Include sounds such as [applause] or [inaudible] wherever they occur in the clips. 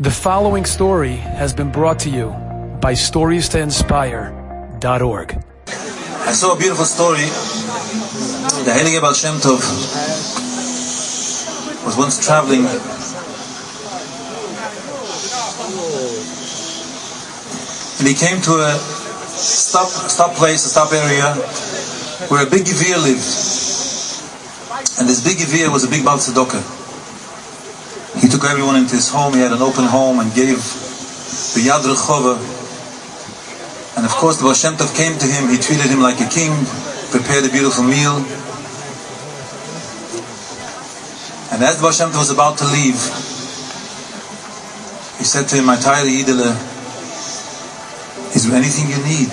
The following story has been brought to you by StoriesToInspire.org. I saw a beautiful story. The Heilige Baal Shem Tov was once traveling and he came to a stop stop place, a stop area where a big Gevir lived. And this big Gevir was a big Baal. He took everyone into his home. He had an open home and gave the Yad Rechova. And of course, the Baal Shem Tov came to him. He treated him like a king, prepared a beautiful meal. And as the Baal Shem Tov was about to leave, he said to him, "My tired Yidele, uh, is there anything you need?"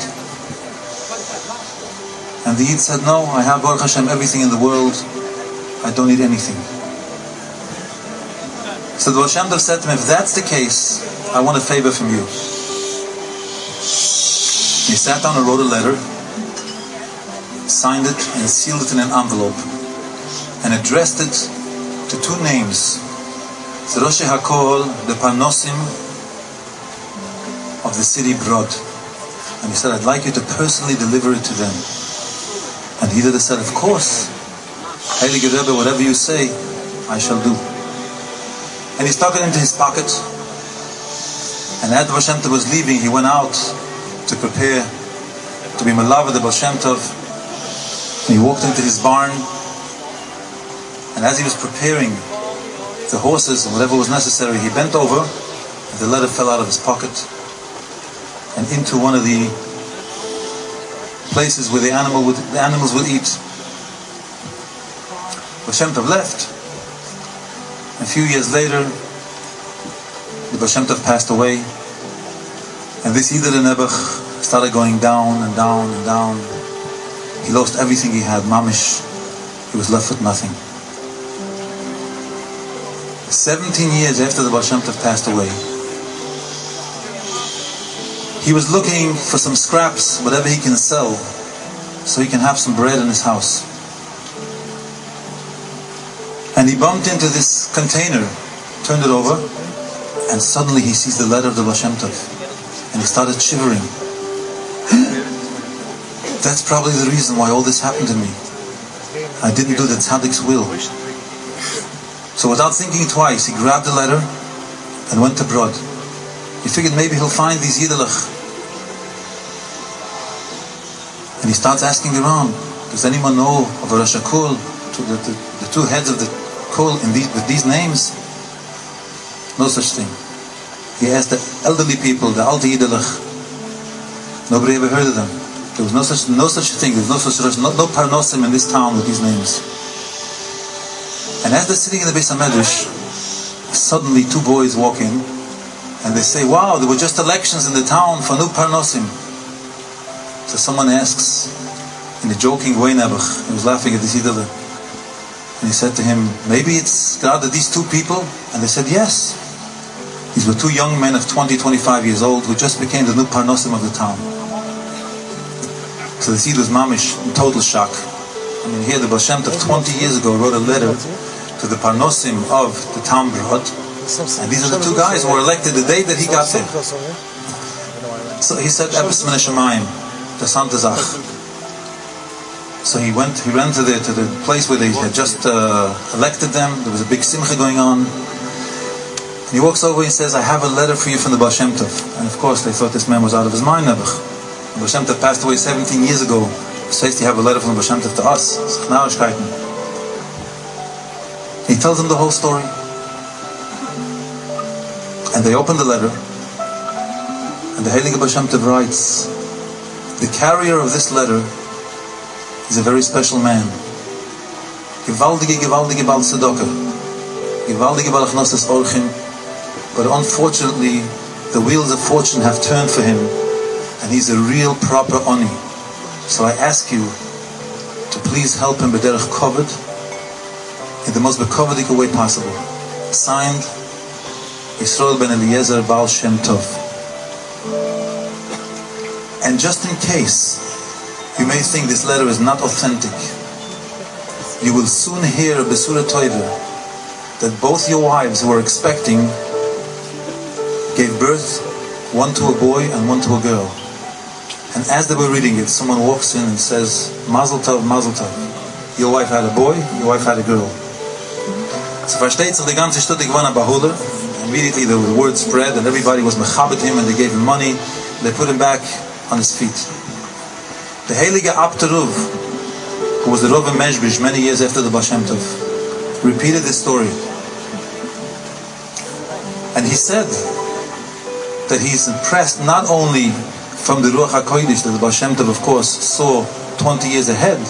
And the Yid said, "No, I have Baruch Hashem everything in the world. I don't need anything." So the Shem Tov said to him, if that's the case, I want a favor from you. He sat down and wrote a letter, signed it and sealed it in an envelope, and addressed it to two names. Zeroshi Hakol, the Parnosim of the city Brod. And he said, I'd like you to personally deliver it to them. And he said, of course, Heilige Rebbe, whatever you say, I shall do and he stuck it into his pocket. And as the Baal Shem Tov was leaving, he went out to prepare to be Malav the Baal Shem Tov. And he walked into his barn, and as he was preparing the horses and whatever was necessary, he bent over, and the letter fell out of his pocket and into one of the places where the animal would, the animals would eat. Baal Shem Tov left. A few years later, the Baal Shem Tov passed away, and this Yidel Nebuch started going down and down and down. He lost everything he had, mamish. He was left with nothing. 17 years after the Baal Tov passed away, he was looking for some scraps, whatever he can sell, so he can have some bread in his house. And he bumped into this container, turned it over, and suddenly he sees the letter of the Baal Shem Tov. And he started shivering. [gasps] That's probably the reason why all this happened to me. I didn't do the tzaddik's will. So without thinking twice, he grabbed the letter and went abroad. He figured maybe he'll find these Yidelach. And he starts asking around, does anyone know of a Rosh Hakol, the, the, the two heads of the call in these, with these names? No such thing. He asked the elderly people, the Alte Yidelach. Nobody ever heard of them. There was no such no such thing. There was no such no, no parnosim in this town with these names. And as they're sitting in the Beis Hamedrash, suddenly two boys walk in, and they say, "Wow, there were just elections in the town for new parnosim." So someone asks, in a joking way, Nebuch, he was laughing at this Yidelach. And he said to him, maybe it's God that these two people? And they said, yes. These were two young men of 20, 25 years old who just became the new Parnosim of the town. So the seed was mamish in total shock. I mean, here the Baal Shem Tov 20 years ago wrote a letter to the Parnosim of the town Brod. And these are the two guys who were elected the day that he got there. So he said, Epis Menashamayim, the Santazach. So he went, he ran to the to the place where they had just uh, elected them. There was a big simcha going on. And he walks over and says, "I have a letter for you from the Baal Tov." And of course, they thought this man was out of his mind. Nebuch. The Tov passed away 17 years ago. Says you have a letter from the Baal Tov to us. He tells them the whole story. And they open the letter. And the Heilige Baal Tov writes, the carrier of this letter is a very special man. Gewaltige, gewaltige Baal Tzedakah. Gewaltige Baal Achnosas Orchim. But unfortunately, the wheels of fortune have turned for him, and he's a real proper Oni. So I ask you to please help him B'derech Kovet in the most Bekovedik way possible. Signed, Yisrael ben Eliezer Baal Shem Tov. And just in case you may think this letter is not authentic. You will soon hear Besura Toiva that both your wives who are expecting gave birth one to a boy and one to a girl. And as they were reading it, someone walks in and says, Mazel Tov, Mazel Tov. Your wife had a boy, your wife had a girl. So versteht sich die ganze Stunde gewann Bahula. Immediately the word spread and everybody was mechabit him and they gave him money. They put him back on his feet. The Heilige Apter Rov, who was the Rav in Mezhbish many years after the Baal Shem Tov, repeated this story. And he said that he is impressed not only from the Ruach HaKodesh that the Baal Shem Tov, of course, saw 20 years ahead,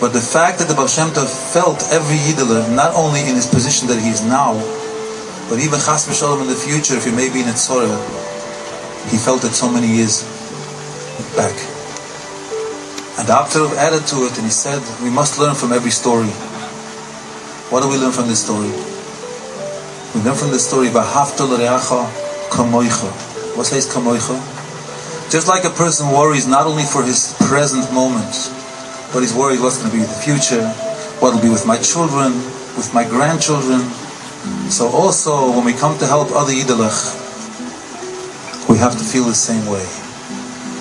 but the fact that the Baal Shem Tov felt every Yiddilah, not only in his position that he is now, but even Chas V'Shalom in the future, if he may be in Etzorah, he felt it so many years back. And the Apter Rav added to it and he said, we must learn from every story. What do we learn from this story? We learn from this story, V'hafta l'reacha kamoicha. What says kamoicha? Just like a person worries not only for his present moment, but he's worried what's going to be the future, what will be with my children, with my grandchildren. So also, when we come to help other Yiddelach, we have to feel the same way.